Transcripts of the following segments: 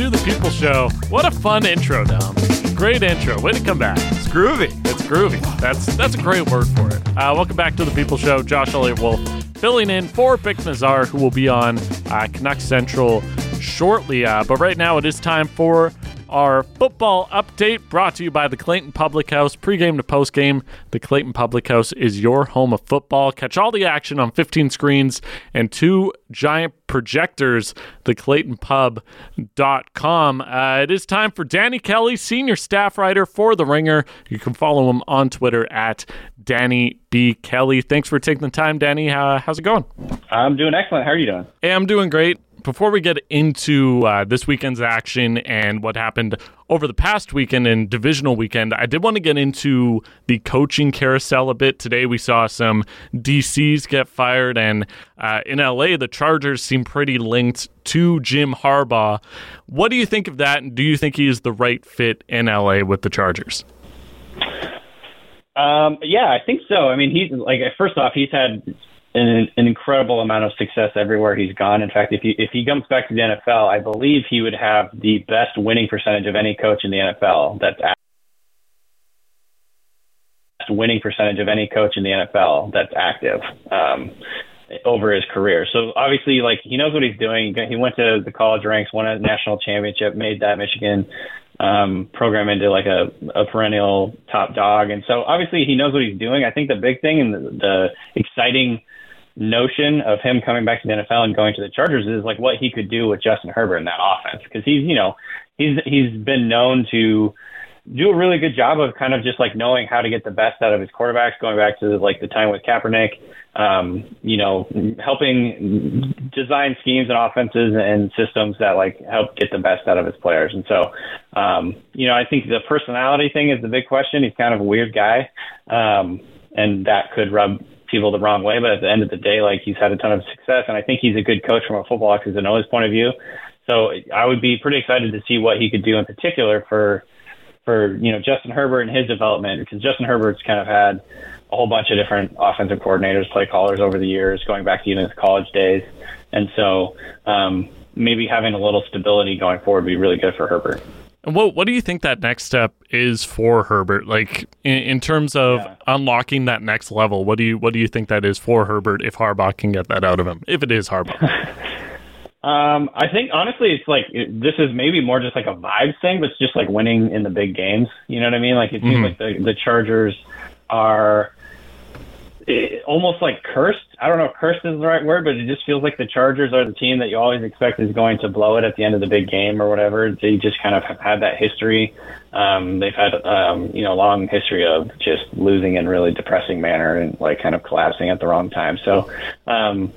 to the People Show. What a fun intro, Dom. Great intro. Way to come back. It's groovy. It's groovy. That's that's a great word for it. Uh, welcome back to the People Show. Josh Elliott Wolfe filling in for Bik Nizzar, who will be on uh, Canuck Central shortly. Uh, but right now, it is time for our football update brought to you by the Clayton Public House. Pre-game to post-game, the Clayton Public House is your home of football. Catch all the action on 15 screens and two giant projectors, theclaytonpub.com. Uh, it is time for Danny Kelly, senior staff writer for The Ringer. You can follow him on Twitter at Danny B. Kelly. Thanks for taking the time, Danny. Uh, how's it going? I'm doing excellent. How are you doing? Hey, I'm doing great before we get into uh, this weekend's action and what happened over the past weekend and divisional weekend, I did want to get into the coaching carousel a bit. Today we saw some DCs get fired, and uh, in LA, the Chargers seem pretty linked to Jim Harbaugh. What do you think of that? And do you think he is the right fit in LA with the Chargers? Um, yeah, I think so. I mean, he's like, first off, he's had an, an incredible amount of success everywhere he's gone. In fact, if he if he comes back to the NFL, I believe he would have the best winning percentage of any coach in the NFL. That's winning percentage of any coach in the NFL that's active um, over his career. So obviously, like he knows what he's doing. He went to the college ranks, won a national championship, made that Michigan um, program into like a, a perennial top dog. And so obviously he knows what he's doing. I think the big thing and the, the exciting notion of him coming back to the NFL and going to the Chargers is like what he could do with Justin Herbert in that offense because he's you know he's he's been known to do a really good job of kind of just like knowing how to get the best out of his quarterbacks, going back to like the time with Kaepernick, um, you know, helping design schemes and offenses and systems that like help get the best out of his players. And so, um, you know, I think the personality thing is the big question. He's kind of a weird guy, um, and that could rub people the wrong way. But at the end of the day, like he's had a ton of success, and I think he's a good coach from a football X's and O's point of view. So I would be pretty excited to see what he could do in particular for for you know Justin Herbert and his development because Justin Herbert's kind of had a whole bunch of different offensive coordinators, play callers over the years, going back to even his college days, and so um, maybe having a little stability going forward would be really good for Herbert. And what what do you think that next step is for Herbert? Like in, in terms of yeah. unlocking that next level, what do you what do you think that is for Herbert if Harbaugh can get that out of him? If it is Harbaugh. um, I think honestly, it's like it, this is maybe more just like a vibes thing, but it's just like winning in the big games. You know what I mean? Like it seems mm-hmm. like the the Chargers are it, almost like cursed. I don't know if cursed is the right word, but it just feels like the Chargers are the team that you always expect is going to blow it at the end of the big game or whatever. They just kind of have had that history. Um, they've had, um, you know, long history of just losing in really depressing manner and like kind of collapsing at the wrong time. So, um,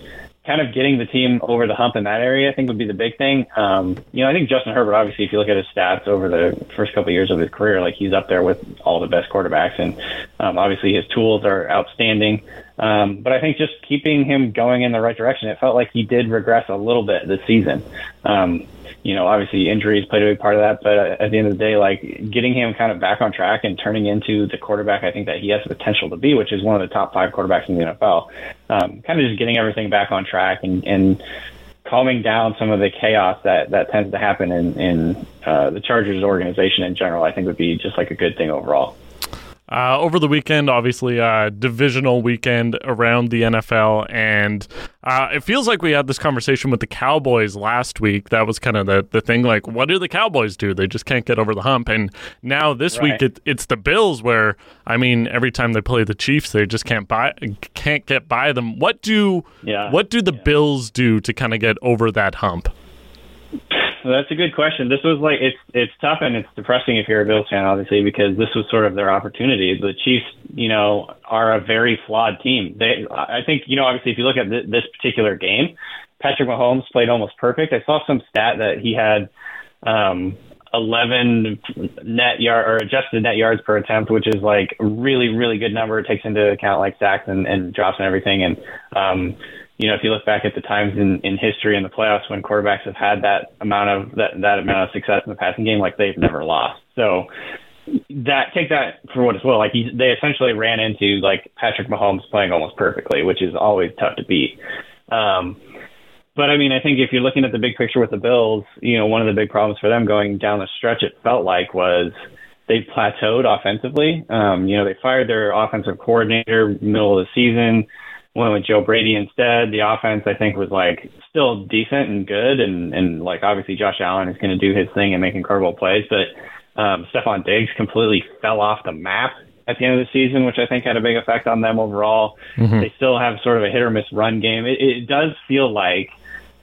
kind of getting the team over the hump in that area, I think would be the big thing. Um, you know, I think Justin Herbert, obviously, if you look at his stats over the first couple of years of his career, like he's up there with all the best quarterbacks, and um, obviously his tools are outstanding. Um, but I think just keeping him going in the right direction, it felt like he did regress a little bit this season. Um, you know, obviously injuries played a big part of that, but at the end of the day, like getting him kind of back on track and turning into the quarterback I think that he has the potential to be, which is one of the top five quarterbacks in the NFL. Um, kind of just getting everything back on track and, and calming down some of the chaos that, that tends to happen in, in uh, the Chargers organization in general, I think would be just like a good thing overall. Uh, over the weekend, obviously, uh, divisional weekend around the NFL, and uh, it feels like we had this conversation with the Cowboys last week. That was kind of the, the thing. Like, what do the Cowboys do? They just can't get over the hump. And now this right. week, it, it's the Bills, where I mean, every time they play the Chiefs, they just can't buy can't get by them. What do yeah. what do the yeah. Bills do to kind of get over that hump? That's a good question. This was like it's it's tough and it's depressing if you're a Bills fan, obviously, because this was sort of their opportunity. The Chiefs, you know, are a very flawed team. They, I think, you know, obviously, if you look at th- this particular game, Patrick Mahomes played almost perfect. I saw some stat that he had um, 11 net yard or adjusted net yards per attempt, which is like a really, really good number. It takes into account like sacks and, and drops and everything. And um, you know, if you look back at the times in, in history in the playoffs when quarterbacks have had that amount of that, that amount of success in the passing game, like they've never lost. So that take that for what it's worth. Like he, they essentially ran into like Patrick Mahomes playing almost perfectly, which is always tough to beat. Um, but I mean, I think if you're looking at the big picture with the Bills, you know, one of the big problems for them going down the stretch, it felt like was they plateaued offensively. Um, you know, they fired their offensive coordinator middle of the season, went with Joe Brady instead. The offense, I think, was like still decent and good, and and like obviously Josh Allen is going to do his thing and make incredible plays, but um, Stefon Diggs completely fell off the map at the end of the season, which I think had a big effect on them overall. Mm-hmm. They still have sort of a hit or miss run game. It, it does feel like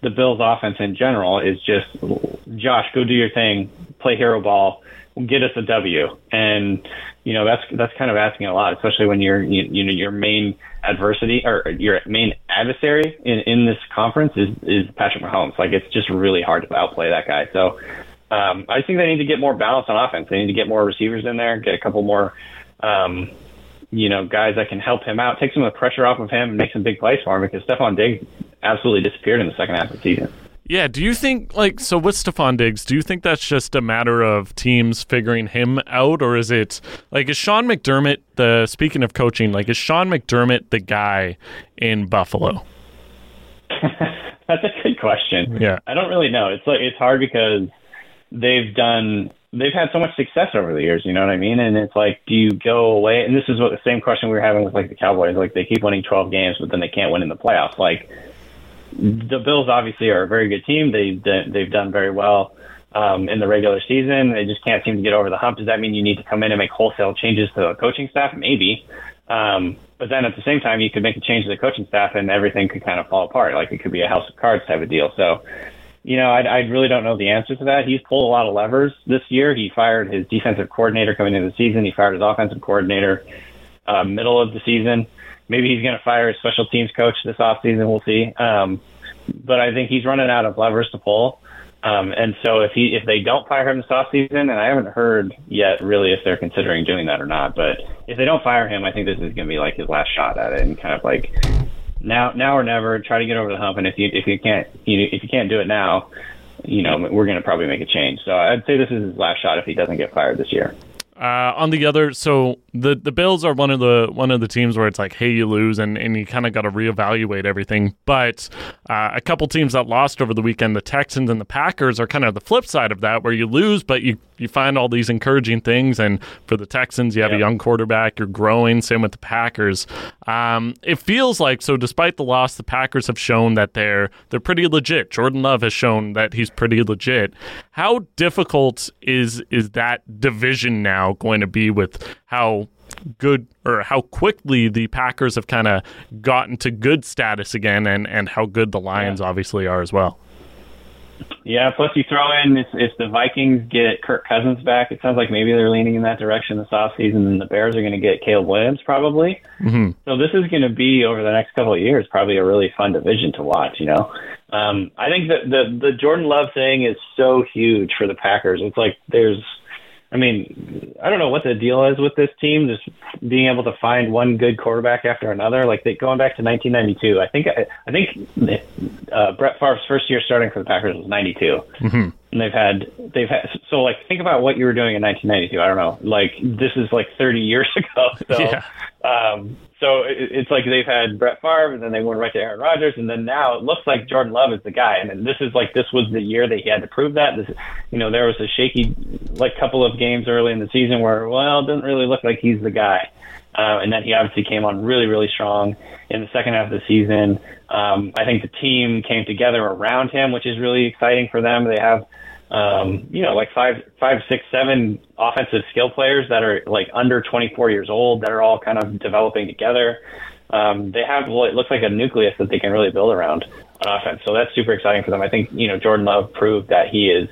the Bills' offense in general is just Josh, go do your thing, play hero ball, get us a W, and you know that's that's kind of asking a lot, especially when you're you, you know your main adversity or your main adversary in in this conference is is Patrick Mahomes. Like it's just really hard to outplay that guy. So. Um, I think they need to get more balance on offense. They need to get more receivers in there, get a couple more um, you know, guys that can help him out, take some of the pressure off of him, and make some big plays for him because Stefon Diggs absolutely disappeared in the second half of the season. Yeah, do you think like so with Stefon Diggs, do you think that's just a matter of teams figuring him out or is it like is Sean McDermott the speaking of coaching, like is Sean McDermott the guy in Buffalo? that's a good question. Yeah. I don't really know. It's like it's hard because they've done they've had so much success over the years, you know what I mean? And it's like, do you go away? And this is what the same question we were having with like the Cowboys. Like they keep winning 12 games, but then they can't win in the playoffs. Like the Bills obviously are a very good team. They they've done very well um, in the regular season. They just can't seem to get over the hump. Does that mean you need to come in and make wholesale changes to the coaching staff? Maybe. Um, but then at the same time, you could make a change to the coaching staff and everything could kind of fall apart. Like it could be a house of cards type of deal. So you know, I, I really don't know the answer to that. He's pulled a lot of levers this year. He fired his defensive coordinator coming into the season. He fired his offensive coordinator uh, middle of the season. Maybe he's going to fire his special teams coach this offseason. We'll see. Um, but I think he's running out of levers to pull. Um, and so if he if they don't fire him this offseason, and I haven't heard yet really if they're considering doing that or not, but if they don't fire him, I think this is going to be like his last shot at it and kind of like now now or never. Try to get over the hump, and if you if you can't you if you can't do it now, you know we're going to probably make a change. So I'd say this is his last shot if he doesn't get fired this year. Uh, on the other, so the the Bills are one of the one of the teams where it's like, hey, you lose, and, and you kind of got to reevaluate everything. But uh, a couple teams that lost over the weekend, the Texans and the Packers, are kind of the flip side of that, where you lose, but you you find all these encouraging things. And for the Texans, you have a young quarterback, you're growing. Same with the Packers. Um, it feels like so. Despite the loss, the Packers have shown that they're they're pretty legit. Jordan Love has shown that he's pretty legit. How difficult is is that division now? going to be with how good or how quickly the Packers have kind of gotten to good status again and, and how good the Lions yeah. obviously are as well. Yeah, plus you throw in if, if the Vikings get Kirk Cousins back, it sounds like maybe they're leaning in that direction this offseason, and the Bears are going to get Caleb Williams probably. Mm-hmm. So this is going to be over the next couple of years probably a really fun division to watch. You know, um, I think that the the Jordan Love thing is so huge for the Packers. It's like there's I mean, I don't know what the deal is with this team, just being able to find one good quarterback after another. Like they, going back to 1992, I think I, I think uh, Brett Favre's first year starting for the Packers was 92, mm-hmm. And they've had they've had so like think about what you were doing in 1992. I don't know, like this is like 30 years ago. So, yeah. um, so it's like they've had Brett Favre, and then they went right to Aaron Rodgers, and then now it looks like Jordan Love is the guy. And this is like this was the year that he had to prove that. This, you know, there was a shaky like couple of games early in the season where well, it didn't really look like he's the guy. Uh, and then he obviously came on really, really strong in the second half of the season. Um, I think the team came together around him, which is really exciting for them. They have um, you know, like five, five, six, seven offensive skill players that are like under 24 years old that are all kind of developing together. Um, they have what looks like a nucleus that they can really build around on offense. So that's super exciting for them. I think, you know, Jordan Love proved that he is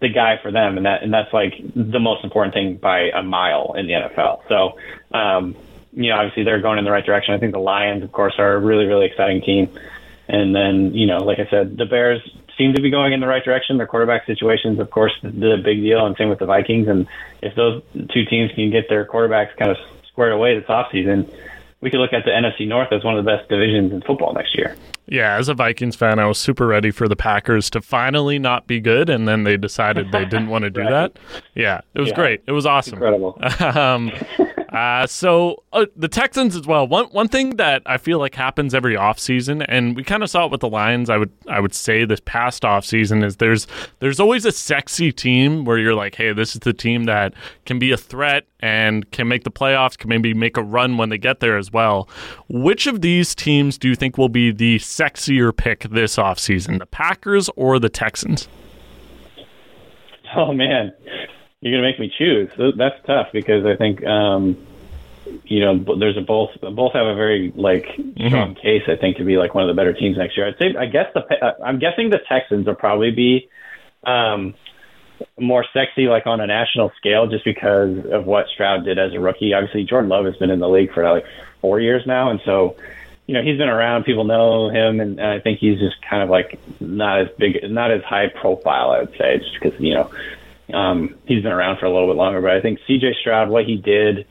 the guy for them. And that, and that's like the most important thing by a mile in the NFL. So, um, you know, obviously they're going in the right direction. I think the Lions, of course, are a really, really exciting team. And then, you know, like I said, the Bears seem to be going in the right direction. Their quarterback situations, of course, the big deal, and same with the Vikings. And if those two teams can get their quarterbacks kind of squared away this offseason, we could look at the NFC North as one of the best divisions in football next year. Yeah, as a Vikings fan, I was super ready for the Packers to finally not be good, and then they decided they didn't want to do right. that. Yeah, it was yeah. great. It was awesome. Incredible. um, Uh, so uh, the Texans as well. One one thing that I feel like happens every offseason, and we kind of saw it with the Lions. I would I would say this past offseason is there's there's always a sexy team where you're like, hey, this is the team that can be a threat and can make the playoffs, can maybe make a run when they get there as well. Which of these teams do you think will be the sexier pick this offseason, the Packers or the Texans? Oh man, you're gonna make me choose. That's tough because I think um, you know there's a both both have a very like mm-hmm. strong mm-hmm. case. I think to be like one of the better teams next year. I'd say I guess the uh, I'm guessing the Texans will probably be um, more sexy like on a national scale just because of what Stroud did as a rookie. Obviously Jordan Love has been in the league for like four years now, and so you know he's been around. People know him, and, and I think he's just kind of like not as big, not as high profile. I would say just because you know um, he's been around for a little bit longer, but I think C.J. Stroud, what he did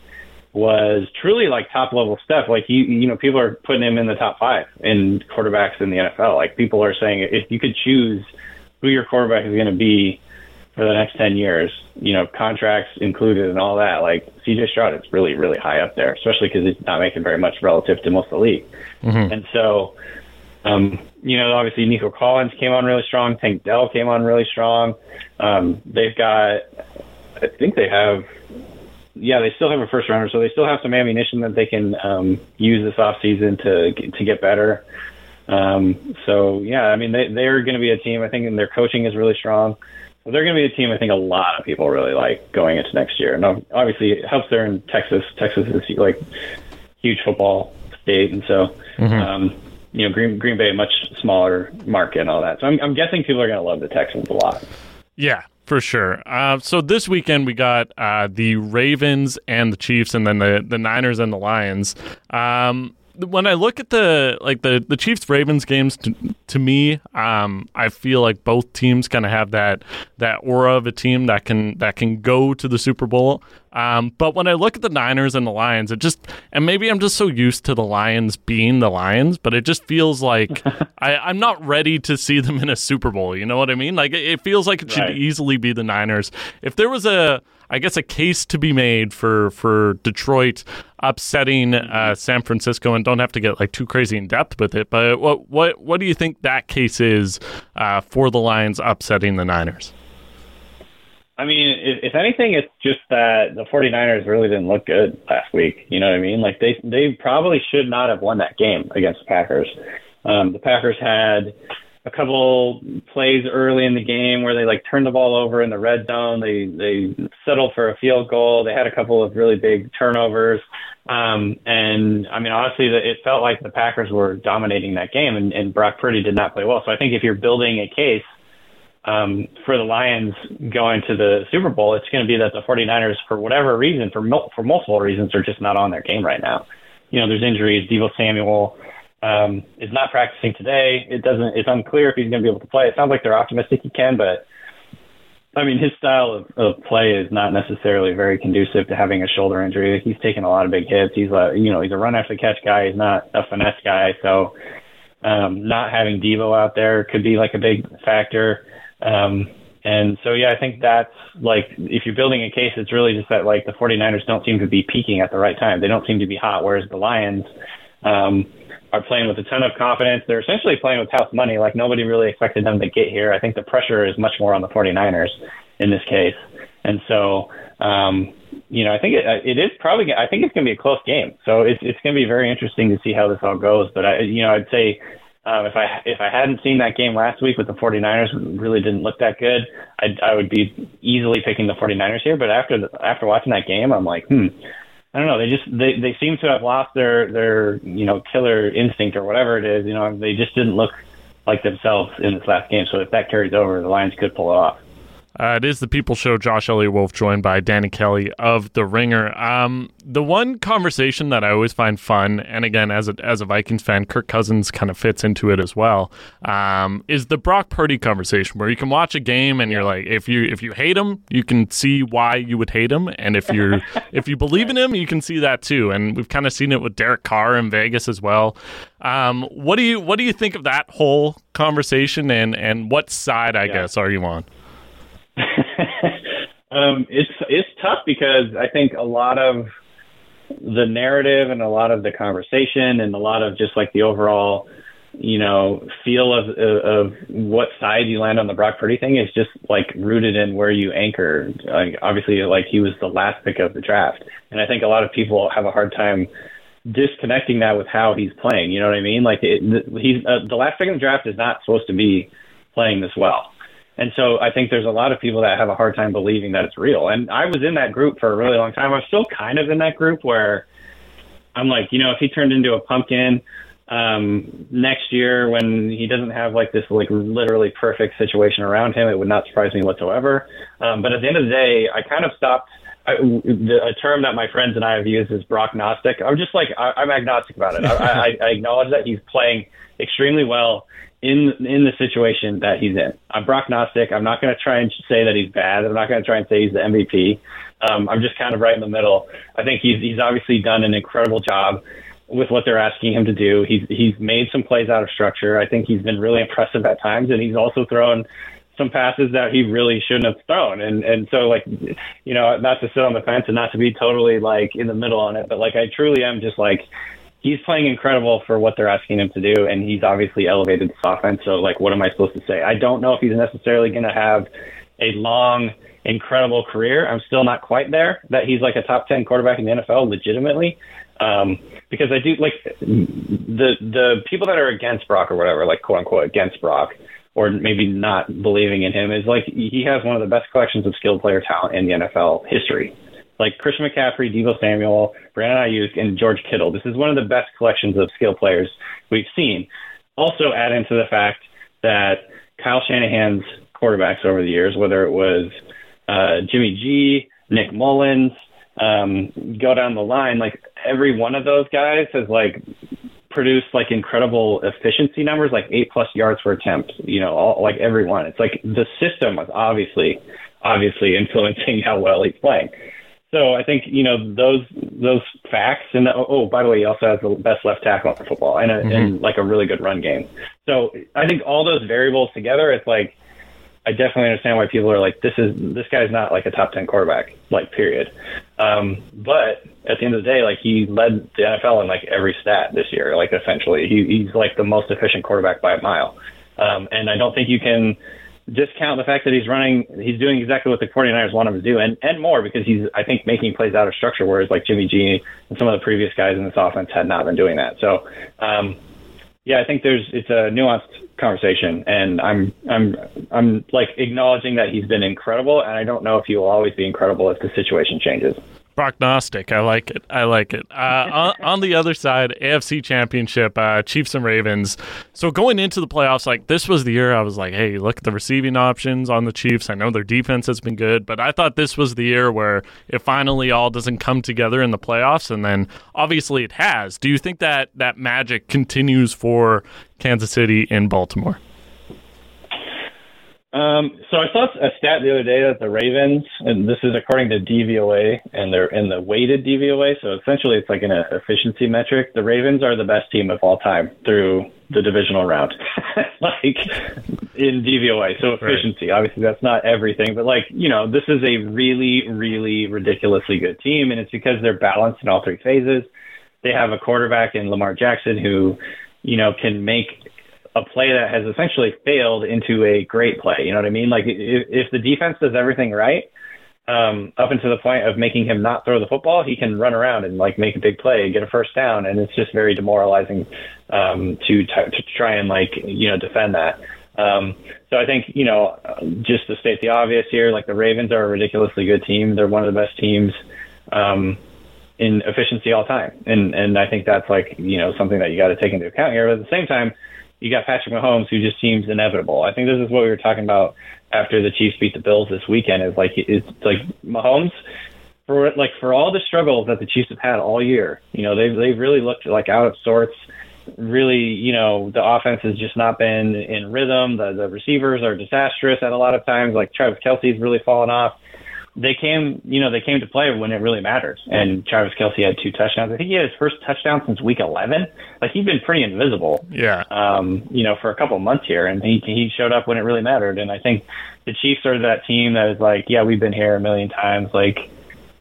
was truly like top level stuff. Like he, you know, people are putting him in the top five in quarterbacks in the NFL. Like people are saying, if you could choose who your quarterback is going to be for the next 10 years, you know, contracts included and all that, like CJ Stroud is really, really high up there, especially because he's not making very much relative to most of the league. Mm-hmm. And so, um, you know, obviously Nico Collins came on really strong. Tank Dell came on really strong. Um, they've got, I think they have, yeah, they still have a first rounder, so they still have some ammunition that they can um, use this off season to to get better. Um, so yeah, I mean they they're going to be a team. I think, and their coaching is really strong. So they're going to be a team I think a lot of people really like going into next year. And obviously it helps they're in Texas. Texas is like huge football state, and so. Mm-hmm. Um, you know, Green Green Bay much smaller market and all that. So I'm, I'm guessing people are going to love the Texans a lot. Yeah, for sure. Uh, so this weekend we got uh, the Ravens and the Chiefs, and then the the Niners and the Lions. Um, when I look at the like the the Chiefs Ravens games to, to me, um, I feel like both teams kind of have that that aura of a team that can that can go to the Super Bowl. Um, but when I look at the Niners and the Lions, it just and maybe I'm just so used to the Lions being the Lions, but it just feels like I, I'm not ready to see them in a Super Bowl. You know what I mean? Like it, it feels like it should right. easily be the Niners. If there was a I guess a case to be made for for Detroit upsetting uh. San Francisco, and don't have to get like too crazy in depth with it. But what what what do you think that case is uh, for the Lions upsetting the Niners? I mean, if, if anything, it's just that the 49ers really didn't look good last week. You know what I mean? Like they they probably should not have won that game against the Packers. Um, the Packers had a couple plays early in the game where they like turned the ball over in the red zone. They they settled for a field goal. They had a couple of really big turnovers. Um, and I mean, honestly, it felt like the Packers were dominating that game, and, and Brock Purdy did not play well. So I think if you're building a case um, for the Lions going to the Super Bowl, it's going to be that the 49ers, for whatever reason, for mul- for multiple reasons, are just not on their game right now. You know, there's injuries. Deebo Samuel um, is not practicing today. It doesn't. It's unclear if he's going to be able to play. It sounds like they're optimistic he can, but I mean, his style of, of play is not necessarily very conducive to having a shoulder injury. He's taken a lot of big hits. He's a you know he's a run after catch guy. He's not a finesse guy. So um, not having Deebo out there could be like a big factor. Um, and so, yeah, I think that's like, if you're building a case, it's really just that like the 49ers don't seem to be peaking at the right time. They don't seem to be hot, whereas the Lions, um, are playing with a ton of confidence. They're essentially playing with house money. Like nobody really expected them to get here. I think the pressure is much more on the 49ers in this case. And so, um, you know, I think it, it is probably, I think it's going to be a close game. So it's, it's going to be very interesting to see how this all goes. But I, you know, I'd say, um, if I if I hadn't seen that game last week with the 49ers, really didn't look that good. I I would be easily picking the 49ers here. But after the, after watching that game, I'm like, hmm, I don't know. They just they they seem to have lost their their you know killer instinct or whatever it is. You know, they just didn't look like themselves in this last game. So if that carries over, the Lions could pull it off. Uh, it is the People Show. Josh Elliott Wolfe joined by Danny Kelly of The Ringer. Um, the one conversation that I always find fun, and again, as a as a Vikings fan, Kirk Cousins kind of fits into it as well, um, is the Brock Purdy conversation, where you can watch a game and you're like, if you if you hate him, you can see why you would hate him, and if you're if you believe in him, you can see that too. And we've kind of seen it with Derek Carr in Vegas as well. Um, what do you what do you think of that whole conversation, and and what side, I yeah. guess, are you on? um, it's it's tough because I think a lot of the narrative and a lot of the conversation and a lot of just like the overall you know, feel of of what side you land on the Brock Purdy thing is just like rooted in where you anchor. Like, obviously, like he was the last pick of the draft, and I think a lot of people have a hard time disconnecting that with how he's playing. You know what I mean? Like it, he's uh, the last pick in the draft is not supposed to be playing this well. And so I think there's a lot of people that have a hard time believing that it's real. And I was in that group for a really long time. I'm still kind of in that group where I'm like, you know, if he turned into a pumpkin, um, next year when he doesn't have like this like literally perfect situation around him, it would not surprise me whatsoever. Um, but at the end of the day, I kind of stopped. I, the, a term that my friends and I have used is Brocknostic. I'm just like I, I'm agnostic about it. I, I, I acknowledge that he's playing extremely well in in the situation that he's in. I'm Brocknostic. I'm not going to try and say that he's bad. I'm not going to try and say he's the MVP. Um, I'm just kind of right in the middle. I think he's he's obviously done an incredible job with what they're asking him to do. He's he's made some plays out of structure. I think he's been really impressive at times, and he's also thrown some passes that he really shouldn't have thrown. And and so like, you know, not to sit on the fence and not to be totally like in the middle on it, but like I truly am just like. He's playing incredible for what they're asking him to do, and he's obviously elevated this offense. So, like, what am I supposed to say? I don't know if he's necessarily going to have a long, incredible career. I'm still not quite there that he's like a top 10 quarterback in the NFL legitimately. Um, because I do like the the people that are against Brock or whatever, like quote unquote against Brock, or maybe not believing in him, is like he has one of the best collections of skilled player talent in the NFL history. Like Christian McCaffrey, Deebo Samuel, Brandon Aiyuk, and George Kittle. This is one of the best collections of skill players we've seen. Also, add into the fact that Kyle Shanahan's quarterbacks over the years, whether it was uh, Jimmy G, Nick Mullens, um, go down the line, like every one of those guys has like produced like incredible efficiency numbers, like eight plus yards per attempt. You know, all, like everyone. It's like the system was obviously, obviously influencing how well he's playing. So I think you know those those facts, and the, oh, by the way, he also has the best left tackle in football, and, a, mm-hmm. and like a really good run game. So I think all those variables together, it's like I definitely understand why people are like, this is this guy's not like a top ten quarterback, like period. Um, but at the end of the day, like he led the NFL in like every stat this year, like essentially he, he's like the most efficient quarterback by a mile. Um, and I don't think you can discount the fact that he's running, he's doing exactly what the 49ers want him to do and, and more because he's, I think, making plays out of structure, whereas like Jimmy G and some of the previous guys in this offense had not been doing that. So, um, yeah, I think there's it's a nuanced conversation, and I'm I'm I'm like acknowledging that he's been incredible, and I don't know if he will always be incredible if the situation changes Brocknostic. I like it. I like it. Uh, on, on, the other side, AFC Championship, uh, Chiefs and Ravens. So going into the playoffs, like this was the year I was like, hey, look at the receiving options on the Chiefs. I know their defense has been good, but I thought this was the year where it finally all doesn't come together in the playoffs, and then obviously it has. Do you think that that magic continues for Kansas City and Baltimore? Um, so I saw a stat the other day that the Ravens, and this is according to DVOA, and they're in the weighted DVOA. So essentially, it's like an efficiency metric. The Ravens are the best team of all time through the divisional round, like in DVOA. So efficiency, right. obviously, that's not everything, but like you know, this is a really, really ridiculously good team, and it's because they're balanced in all three phases. They have a quarterback in Lamar Jackson who, you know, can make a play that has essentially failed into a great play. You know what I mean? Like if, if the defense does everything right, um, up until the point of making him not throw the football, he can run around and like make a big play and get a first down, and it's just very demoralizing um, to t- to try and like you know defend that. Um, so I think you know just to state the obvious here, like the Ravens are a ridiculously good team. They're one of the best teams um, in efficiency all time, and and I think that's like you know something that you got to take into account here. But at the same time you got Patrick Mahomes, who just seems inevitable. I think this is what we were talking about after the Chiefs beat the Bills this weekend. Is like it's like Mahomes for like for all the struggles that the Chiefs have had all year. You know, they've they've really looked like out of sorts. Really, you know, the offense has just not been in rhythm. The the receivers are disastrous at a lot of times. Like Travis Kelce's really fallen off they came, you know, they came to play when it really matters. And Travis Kelce had two touchdowns. I think he had his first touchdown since week 11. Like he'd been pretty invisible. Yeah. Um, you know, for a couple months here, and he he showed up when it really mattered. And I think the Chiefs are that team that is like, yeah, we've been here a million times. Like,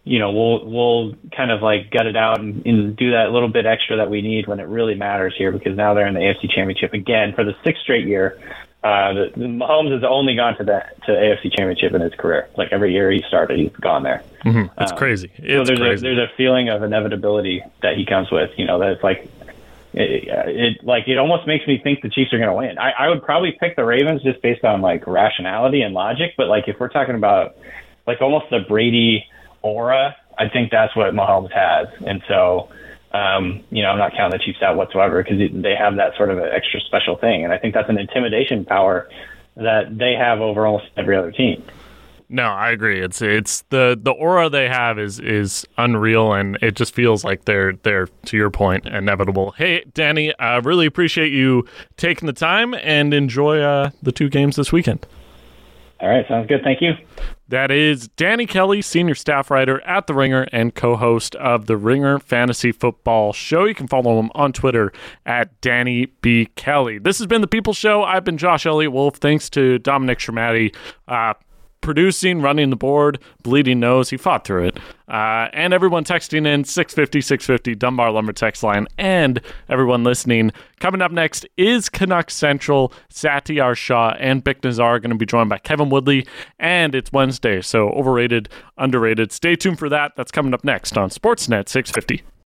you know, we'll we'll kind of like gut it out and, and do that little bit extra that we need when it really matters here because now they're in the AFC Championship again for the sixth straight year. Uh, the, Mahomes has only gone to the to AFC Championship in his career. Like every year he started, he's gone there. Mm-hmm. It's um, crazy. It's so there's crazy. a there's a feeling of inevitability that he comes with. You know, that it's like it, it like it almost makes me think the Chiefs are going to win. I, I would probably pick the Ravens just based on like rationality and logic. But like if we're talking about like almost the Brady aura, I think that's what Mahomes has. And so um, you know, I'm not counting the Chiefs out whatsoever because they have that sort of an extra special thing, and I think that's an intimidation power that they have over almost every other team. No, I agree. It's it's the the aura they have is is unreal, and it just feels like they're they're to your point inevitable. Hey, Danny, I really appreciate you taking the time and enjoy uh, the two games this weekend. All right, sounds good. Thank you. That is Danny Kelly, senior staff writer at The Ringer and co host of The Ringer Fantasy Football Show. You can follow him on Twitter at Danny B. Kelly. This has been The People Show. I've been Josh Elliott Wolfe. Thanks to Dominic Shermatti. Uh, producing, running the board, bleeding nose. He fought through it. Uh, and everyone texting in 650 650 Dunbar Lumber text line, and everyone listening. Coming up next is Canucks Central. Satiar Shah and Bik Nizzar are going to be joined by Kevin Woodley, and it's Wednesday, so overrated, underrated. Stay tuned for that. That's coming up next on Sportsnet 650.